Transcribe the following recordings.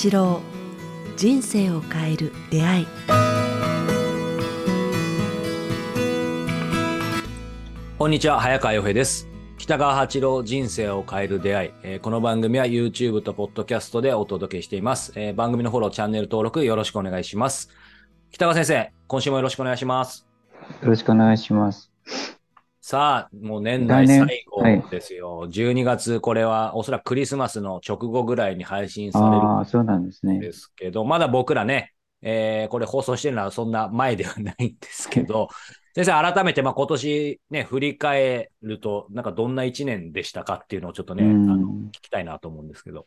八郎人生を変える出会い。こんにちは早川洋平です。北川八郎人生を変える出会い、えーこの番組は YouTube と Podcast でお届けしています、えー番組のフォローチャンネル登録よろしくお願いします。北川先生今週もよろしくお願いします。よろしくお願いします。さあ、もう年内最後ですよ。12月、これはおそらくクリスマスの直後ぐらいに配信されるああ、そうなんですねんで。すけど、まだ僕らね、えーこれ放送してるのはそんな前ではないんですけど、先生、改めて、まあ、今年ね、振り返ると、なんかどんな一年でしたかっていうのをちょっとね、あうんの、聞きたいなと思うんですけど。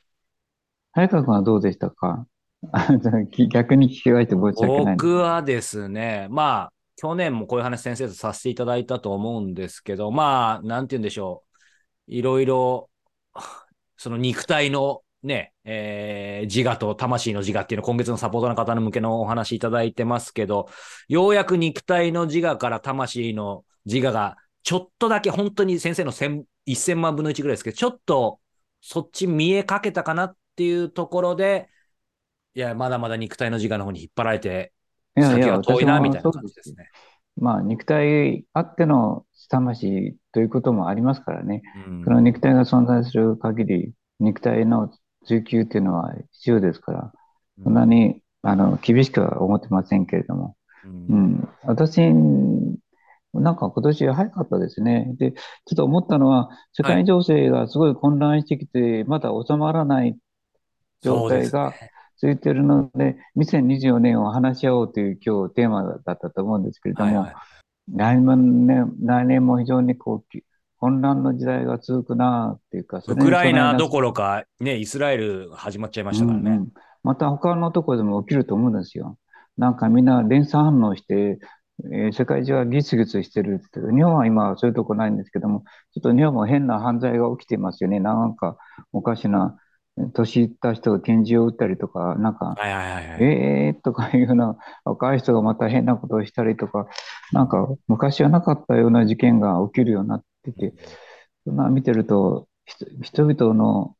早川君はどうでしたか？逆に聞き返して申し訳ない。僕はですね、まあ、去年もこういう話先生とさせていただいたと思うんですけど、まあ、なんて言うんでしょう。いろいろ、その肉体のね、えー自我と魂の自我っていうの今月のサポートの方の向けのお話いただいてますけど、ようやく肉体の自我から魂の自我が、ちょっとだけ本当に先生の1000万分の1ぐらいですけど、ちょっとそっち見えかけたかなっていうところで、いや、まだまだ肉体の自我の方に引っ張られて、いやいや、先は遠いな、みたいな感じですすね。まあ、肉体あっての魂ということもありますからね。うんその肉体が存在する限り、肉体の追求っていうのは必要ですから、そんなに、あの、厳しくは思ってませんけれども。うんうん、私、なんか今年早かったですね。で、ちょっと思ったのは、世界情勢がすごい混乱してきて、まだ収まらない状態が続いているので、2024年を話し合おうという今日テーマだったと思うんですけれども、はいはい来年ね、来年も非常にこうき混乱の時代が続くなっていうか、そウクライナどころか、ね、イスラエル始まっちゃいましたからね。うんうんまた他のところでも起きると思うんですよ。なんかみんな連鎖反応して、えー世界中がギスギスしてるって。日本は今そういうとこないんですけども、ちょっと日本も変な犯罪が起きていますよね。なんかおかしな、えー年いった人が拳銃を撃ったりとか、なんか、はいはいはいはい。えーとかいうような若い人がまた変なことをしたりとか、なんか昔はなかったような事件が起きるようになってて、そんな見てると、人人々の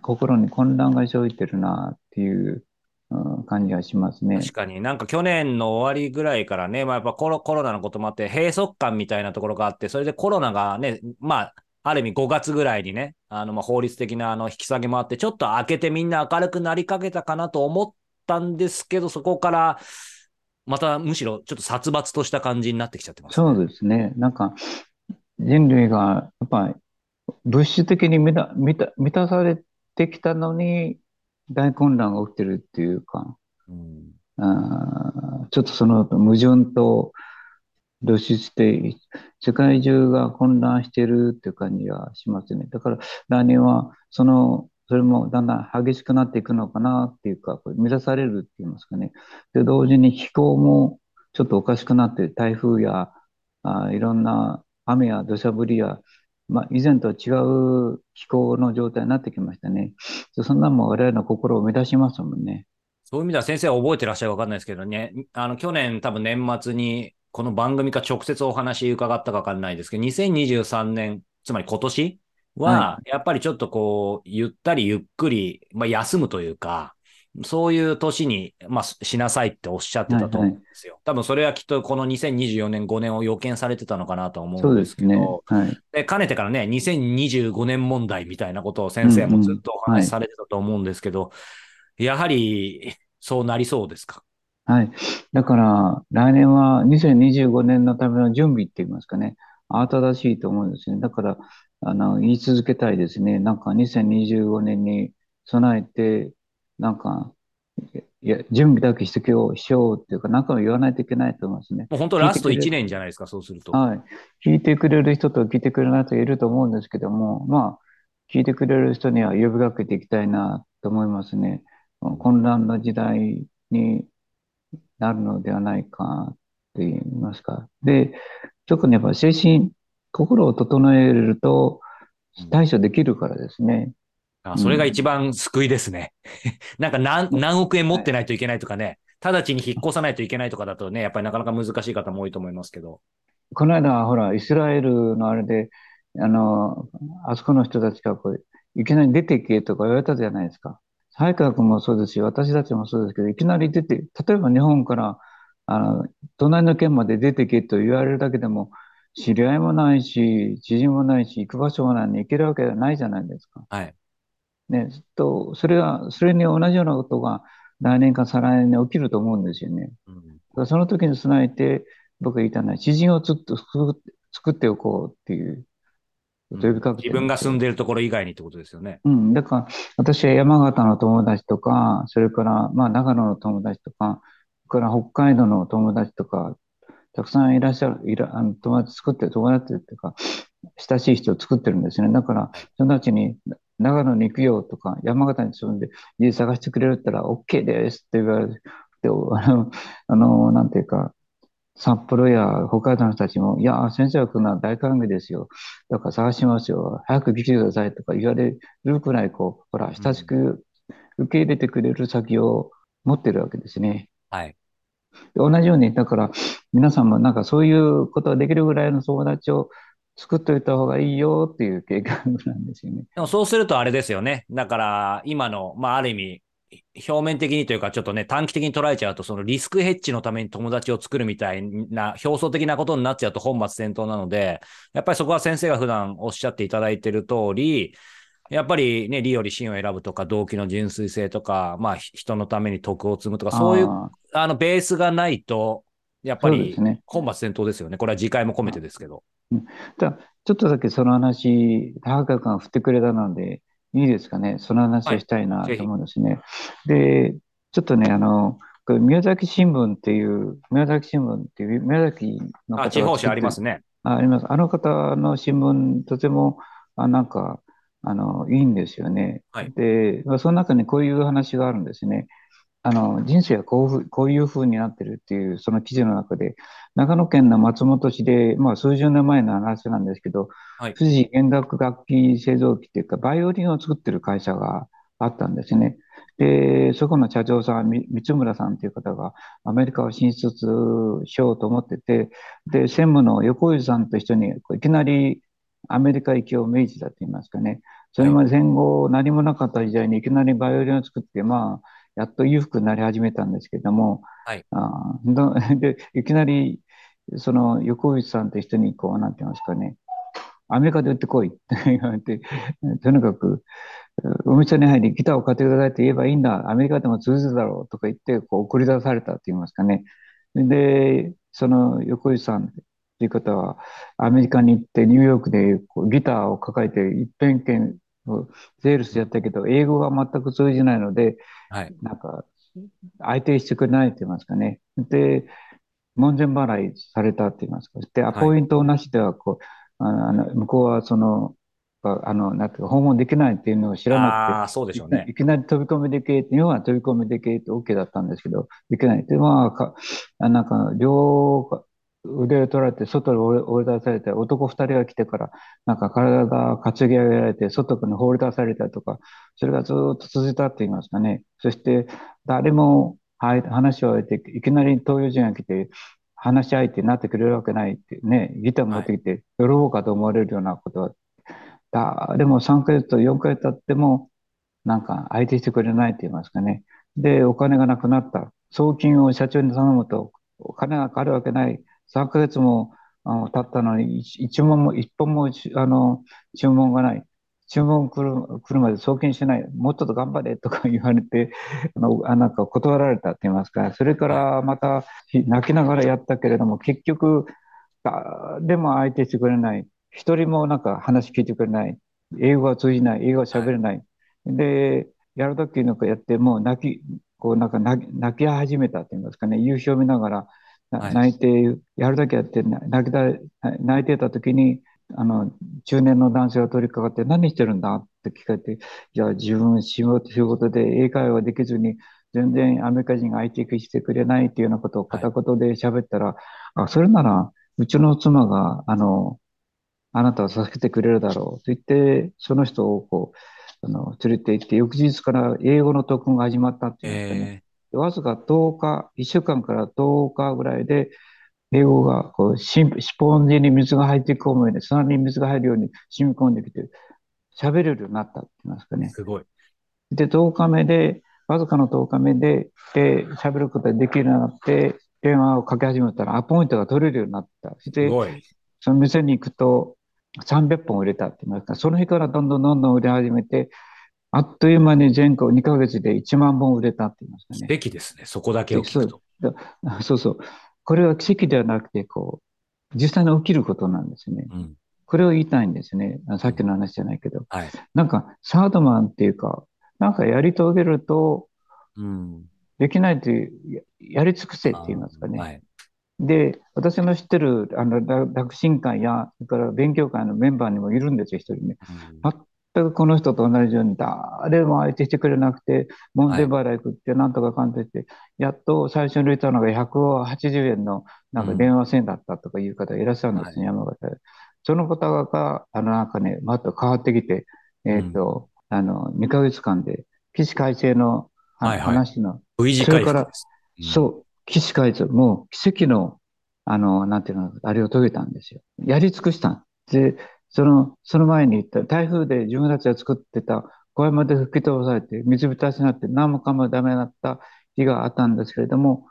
心に混乱が生じてるなっていう、うん感じがしますね。確かになんか去年の終わりぐらいからね、まあ、やっぱコロコロナのこともあって、閉塞感みたいなところがあって、それでコロナがね、まあ、ある意味5月ぐらいにね、あのまあ法律的なあの引き下げもあって、ちょっと開けてみんな明るくなりかけたかなと思ったんですけど、そこから、またむしろちょっと殺伐とした感じになってきちゃってます、そうですね。なんか人類がやっぱり物質的に満た満た満たされてきたのに大混乱が起きてるっていうか、うんあーちょっとその矛盾と露出して、世界中が混乱してるっていう感じがしますね。だから来年はその、それもだんだん激しくなっていくのかなっていうか、これ目指されるって言いますかね。で、同時に気候もちょっとおかしくなって、台風やあいろんな雨や土砂降りや、まあ、以前とは違う気候の状態になってきましたね。そんなも我々の心を目指しますもんね。そういう意味では先生は覚えてらっしゃるかわかんないですけどね、あの、去年多分年末にこの番組か直接お話伺ったかわかんないですけど、2023年、つまり今年はは、やっぱりちょっとこう、ゆったりゆっくり、まあ休むというか、そういう年に、まあ、しなさいっておっしゃってたと思うんですよ。多分それはきっとこの2024年、5年を予見されてたのかなとは思そううんでですけど、ね。はい。で、かねてからね、2025年問題みたいなことを先生もずっとお話しされてたと思うんですけど、やはりそうなりそうですか？はい。だから、来年は2025年のための準備って言いますかね。慌ただしいと思うんですね。だから、あの、言い続けたいですね。なんか2025年に備えて、なんか、いや、準備だけしてけよう、しようっていうか、なんかを言わないといけないと思いますね。もう本当ラスト1聞いてくれ年じゃないですか、そうすると。はい。聞いてくれる人と聞いてくれない人いると思うんですけども、まあ、聞いてくれる人には呼びかけていきたいなと思いますね。混乱の時代になるのではないかと言いますか。で、特にやっぱ精神、心を整えると対処できるからですね。あそれが一番救いですね。なんか何何億円持ってないといけないとかね、直ちに引っ越さないといけないとかだとね、やっぱりなかなか難しい方も多いと思いますけど。この間、ほら、イスラエルのあれで、あの、あそこの人たちがこう、いきなり出てけとか言われたじゃないですか。早川君もそうですし、私たちもそうですけど、いきなり出て、例えば日本からあの隣の県まで出てけと言われるだけでも、知り合いもないし、知人もないし、行く場所もないのに行けるわけないじゃないですか。はい。ね、と、それが、それに同じようなことが来年か再来年に起きると思うんですよね。うんだからその時に備えて、僕が言いたいのは、知人をつっと作っておこうっていう、自分が住んででるところ以外にってことですよね。うん、だから、私は山形の友達とか、それから、まあ、長野の友達とか、それから北海道の友達とか、たくさんいらっしゃる、いら、あの、友達作ってる、友達っていうか、親しい人を作ってるんですね。だから、その人たちに、長野に行くよとか、山形に住んで家探してくれるったら OK ですって言われて、あの、あの、なんていうか、札幌や北海道の人たちも、いや、先生が来るのは大歓迎ですよ。だから探しますよ。早く来てくださいとか言われるくらい、こう、ほら、親しく受け入れてくれる先を持ってるわけですね。はい。で同じように、だから、皆さんもなんかそういうことができるぐらいの友達を作っておいた方がいいよっていう計画なんですよね。でもそうするとあれですよね。だから、今の、まあ、ある意味、表面的にというか、ちょっとね、短期的に捉えちゃうと、そのリスクヘッジのために友達を作るみたいな、表層的なことになっちゃうと本末転倒なので、やっぱりそこは先生が普段おっしゃっていただいている通り、やっぱりね、利より真を選ぶとか、動機の純粋性とか、まあ、ひ人のために徳を積むとか、そういう、ああの、ベースがないと、やっぱり。本末転倒ですよね。これは次回も込めてですけど。じゃあちょっとだけその話、高川君が振ってくれたので、いいですかね。その話をしたいなと思うんですね。で、ちょっとね、あの、これ宮崎新聞っていう、宮崎新聞っていう、宮崎の方があ、地方紙ありま作すね。あ、あります。あの方の新聞、とても、あ、なんか、あの、いいんですよね。はいで、まあ、その中にこういう話があるんですね。あの、人生はこうふう、こういうふうになってるっていう、その記事の中で、長野県の松本市で、まあ、数十年前の話なんですけど、はい富士弦楽楽器製造機っていうか、バイオリンを作ってる会社があったんですね。で、そこの社長さん、み三村さんという方が、アメリカを進出しようと思ってて、で、専務の横井さんと一緒に、こういきなりアメリカ行きを命じたと言いますかね。それまで戦後何もなかった時代にいきなりバイオリンを作って、まあ、やっと裕福になり始めたんですけれども、はいあ で、いきなり、その横井さんと一緒に、こう、なんて言いますかね、アメリカで売ってこいって 言われて、とにかく、お店に入り、ギターを買ってくださいって言えばいいんだ、アメリカでも通じるだろうとか言って、こう送り出されたって言いますかね。で、その横井さんっていう方は、アメリカに行ってニューヨークでこうギターを抱えて一遍券をセールスやったけど、英語が全く通じないので、はい。なんか、相手してくれないって言いますかね。で、門前払いされたって言いますか。で、アポイントなしでは、こう、あの、向こうはその、あの、なんか、訪問できないっていうのを知らなくて、ああ、そうでしょうね。いきなり飛び込みでけって、日本は飛び込みでけって OK だったんですけど、できない。で、まあ、か、あなんか、両腕を取られて、外に追い出されて、男二人が来てから、なんか体が担ぎ上げられて、外に放り出されたりとか、それがずっと続いたって言いますかね。そして、誰も、はい、話を終えて、いきなり東洋人が来て、話し相手になってくれるわけないってね、ギター持ってきて、喜ぼうかと思われるようなことは、誰も3ヶ月と4ヶ月経っても、なんか相手してくれないって言いますかね。で、お金がなくなった。送金を社長に頼むと、お金があるわけない。3ヶ月も経ったのに、一一問も、一本もあの注文がない。注文来る来るまで送金しない。もうちょっと頑張れとか言われて、あのあなんか断られたって言いますか。それからまた泣きながらやったけれども、結局、誰も相手してくれない。一人もなんか話聞いてくれない。英語が通じない。英語が喋れない。で、やるときなんかやって、もう泣き、こうなんか泣き泣き始めたって言いますかね。夕日を見ながら、泣いて、やるだけやって、な泣きた、泣いてたときに、あの、中年の男性が取り掛かって、何してるんだって聞かれて、いや、自分仕事、仕事で英会話できずに、全然アメリカ人が相手してくれないっていうようなことを片言で喋ったら、あ、それなら、うちの妻が、あの、あなたを助けてくれるだろうと言って、その人をこう、あの、連れて行って、翌日から英語の特訓が始まったっていうんですかね。えわずか10日、1週間から10日ぐらいで、英語がこうしスポンジに水が入っていくように、砂に水が入るように染み込んできて、喋れるようになったって言いますかー、ね。すごい。で、10日目で、わずかの10日目で、で、喋ることができるようになって、電話をかけ始めたら、アポイントが取れるようになった。そして、すごい。その店に行くと、300本売れたって言いますか、その日からどんどんどんどん売れ始めて、あっという間に全国2ヶ月で1万本売れたって言いますかね。奇跡ですね。そこだけを聞くと。そうそう。これは奇跡ではなくて、こう、実際に起きることなんですね。うん。これを言いたいんですね。さっきの話じゃないけど。はい。なんか、サードマンっていうか、なんかやり遂げると、うん。できないという、ややり尽くせって言いますかね。はい。で、私の知ってる、あの、だ学信会や、それから勉強会のメンバーにもいるんですよ、一人ね。この人と同じように、誰も相手してくれなくて、門前払い食って、なんとかかんと言って、やっと最初に入れたのが180円の、なんか電話線だったとかいう方がいらっしゃるんですね、山形で。その方が、あの、なんかね、また変わってきて、えっと、あの、2ヶ月間で、起死回生のあはいはいそれから回復です。そう、起死回生、もう奇跡の、あの、なんていうの、あれを遂げたんですよ。やり尽くしたん。で、その、その前に言った、台風で自分たちが作ってた小山で吹き飛ばされて、水浸しになって何もかもダメになった日があったんですけれども、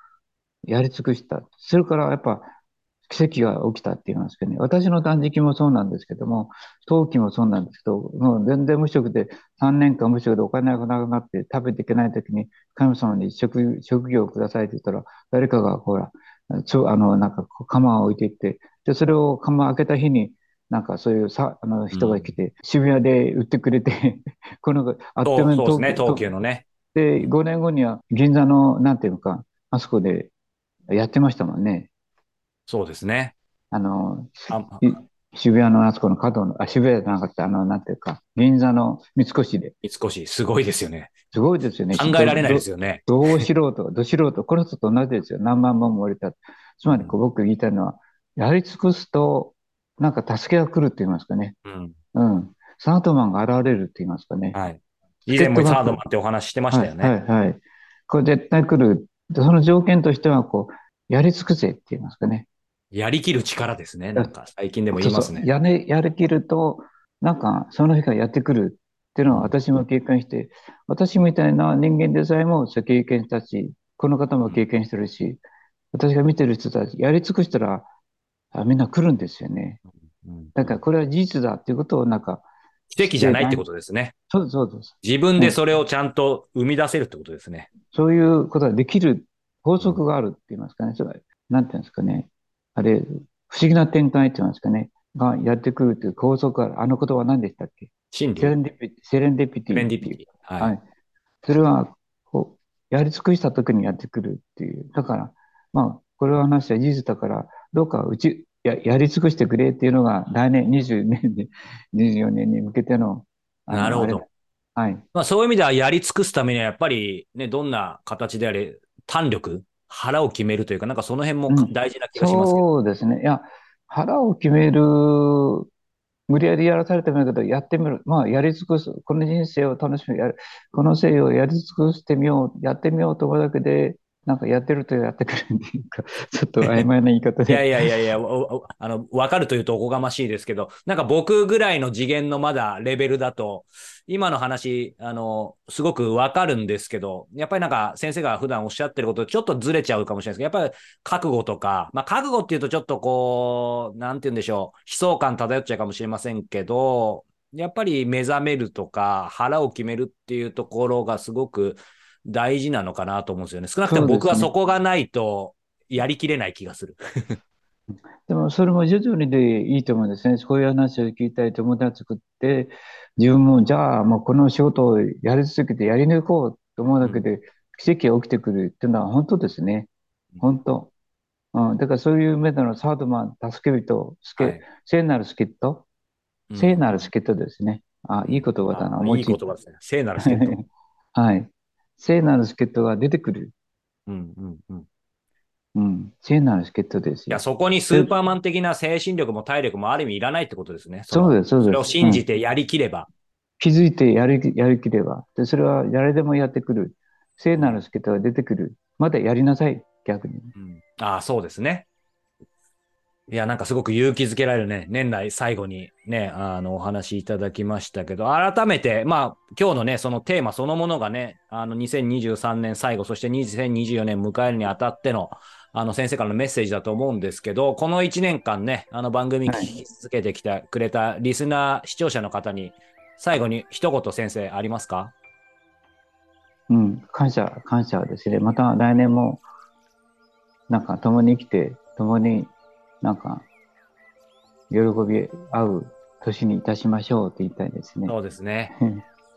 やり尽くした。それからやっぱ、奇跡が起きたって言いますかね。私の断食もそうなんですけども、冬季もそうなんですけど、もう全然無職で、3年間無職でお金がなくなって食べていけないときに、神様に職職業をくださいって言ったら、誰かがほら、あの、なんか釜を置いていって、で、それを釜を開けた日に、なんかそういうさあの人が来て、渋谷で売ってくれて、この、あっという間にそうですね、東急のね。で、5年後には銀座の、なんていうか、あそこでやってましたもんね。そうですね。あの、あい渋谷のあそこの角の、あ、渋谷じゃなかった、あの、なんていうか、銀座の三越で。三越、すごいですよね。すごいですよね。考えられないですよね。どど素人、ど素人、この人と同じですよ。何万本も売れた。つまり、こう僕言いたいのは、やり尽くすと、なんか助けが来るって言いますかね。うん。うん。サードマンが現れるって言いますかね。はい。以前もサードマンってお話してましたよね。はい、はい、はい。これ絶対来る。でその条件としては、こう、やり尽くせって言いますかね。やりきる力ですね。なんか最近でも言いますね。そうそうやれ、やりきると、なんかその日がやってくるっていうのは私も経験して、私みたいな人間でさえも経験したし、この方も経験してるし、私が見てる人たち、やり尽くしたら、あみんな来るんですよね。うんだからこれは事実だっていうことをなんか、奇跡じゃないってことですね。そうそうです。自分でそれをちゃんと生み出せるってことですね。そういうことができる法則があるって言いますかね。それなんていうんですかね。あれ、不思議な展開って言いますかね。がやってくるという法則がある。あの言葉は何でしたっけ？真理。セレンディピティ。セレンディピティ。セレンディピティ。は。はいい。それは、こう、やり尽くした時にやってくるっていう。だから、まあ、これは話は事実だから、どうかうち、や、やり尽くしてくれっていうのが、来年20年で、24年に向けての、あのなるほど。はい。まあそういう意味ではやり尽くすためにはやっぱりね、どんな形であれ、胆力、腹を決めるというか、なんかその辺もうん大事な気がしますけど。そうですね。いや、腹を決める、無理やりやらされてもいいけど、やってみる。まあ、やり尽くす。この人生を楽しむ。やる。この生をやり尽くしてみよう。やってみようと思うだけで、なんかやってるとやってくるっていうか、ちょっと曖昧な言い方で。いやいやいやいや、あの、わかるというとおこがましいですけど、なんか僕ぐらいの次元のまだレベルだと、今の話、あの、すごくわかるんですけど、やっぱりなんか先生が普段おっしゃってることちょっとずれちゃうかもしれないですけど、やっぱり覚悟とか、まあ覚悟っていうとちょっとこう、なんて言うんでしょう、悲壮感漂っちゃうかもしれませんけど、やっぱり目覚めるとか、腹を決めるっていうところがすごく大事なのかなと思うんですよね。少なくとも僕はそこがないとやりきれない気がする。でも、それも徐々にでいいと思うんですね。こういう話を聞いたり、友達作って、自分も、じゃあ、もうこの仕事をやり続けてやり抜こうと思うだけで、奇跡が起きてくるっていうのは本当ですね。本当。うん、だからそういう目でのサードマン、助け人、助はい聖なる助っ人、うん聖なる助っ人ですね。あ、いい言葉だな、あ思いついたいい言葉ですね。聖なる助っ人。はい。聖なる助っ人が出てくる。うんうんうん。うん。聖なる助っ人ですよいや、。そこにスーパーマン的な精神力も体力もある意味いらないってことですね。でそうです、そうです。それを信うんじてやりきれば。気づいてやり、やりきれば。で、それは誰でもやってくる。聖なる助っ人が出てくる。まだやりなさい、逆に。うんああ、そうですね。いや、なんかすごく勇気づけられるね、年内最後にね、あの、お話いただきましたけど、改めて、まあ、今日のね、そのテーマそのものがね、あの、2023年最後、そして2024年迎えるにあたっての、あの、先生からのメッセージだと思うんですけど、この1年間ね、あの番組聞き続けてきてくれたリスナー、視聴者の方に、最後に一言先生ありますか？うん、感謝、感謝ですね。また来年も、なんか共に生きて、共になんか、喜び合う年にいたしましょうって言いたいですね。そうですね。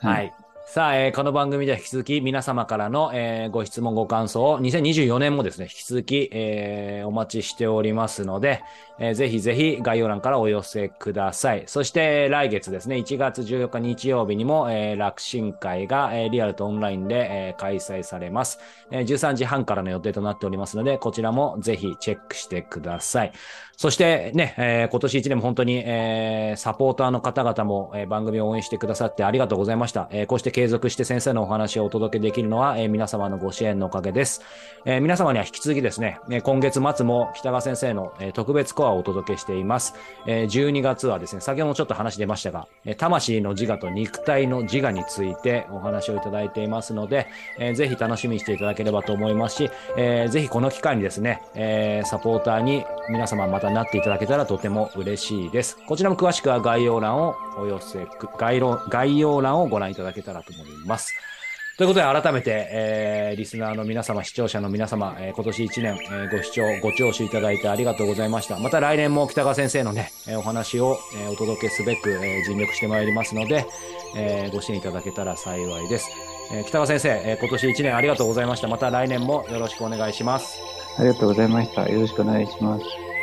は はい。さあ、えーこの番組では引き続き皆様からの、えーご質問、ご感想を2024年もですね、引き続き、えーお待ちしておりますので、えーぜひぜひ概要欄からお寄せください。そして来月ですね、1月14日日曜日にも、えー楽神会が、えーリアルとオンラインで、えー開催されます、えー13時半からの予定となっておりますので、こちらもぜひチェックしてください。そしてね、えー今年1年も本当に、えーサポーターの方々も、えー番組を応援してくださってありがとうございました。えーこうして継続して先生のお話をお届けできるのは、えー皆様のご支援のおかげです。えー皆様には引き続きですね、えー今月末も北川先生の、えー特別コアをお届けしています。えー12月はですね、先ほどもちょっと話出ましたが、えー魂の自我と肉体の自我についてお話をいただいていますので、えーぜひ楽しみにしていただければと思いますし、えーぜひこの機会にですね、えーサポーターに皆様またなっていただけたらとても嬉しいです。こちらも詳しくは概要欄をお寄せく、概要概要欄をご覧いただけたらと思います。ということで、改めて、えーリスナーの皆様、視聴者の皆様、えー今年1年、えーご視聴、ご聴取いただいてありがとうございました。また来年も北川先生のね、えーお話を、えーお届けすべく、えー尽力してまいりますので、えーご支援いただけたら幸いです。えー北川先生、えー今年1年ありがとうございました。また来年もよろしくお願いします。ありがとうございました。よろしくお願いします。「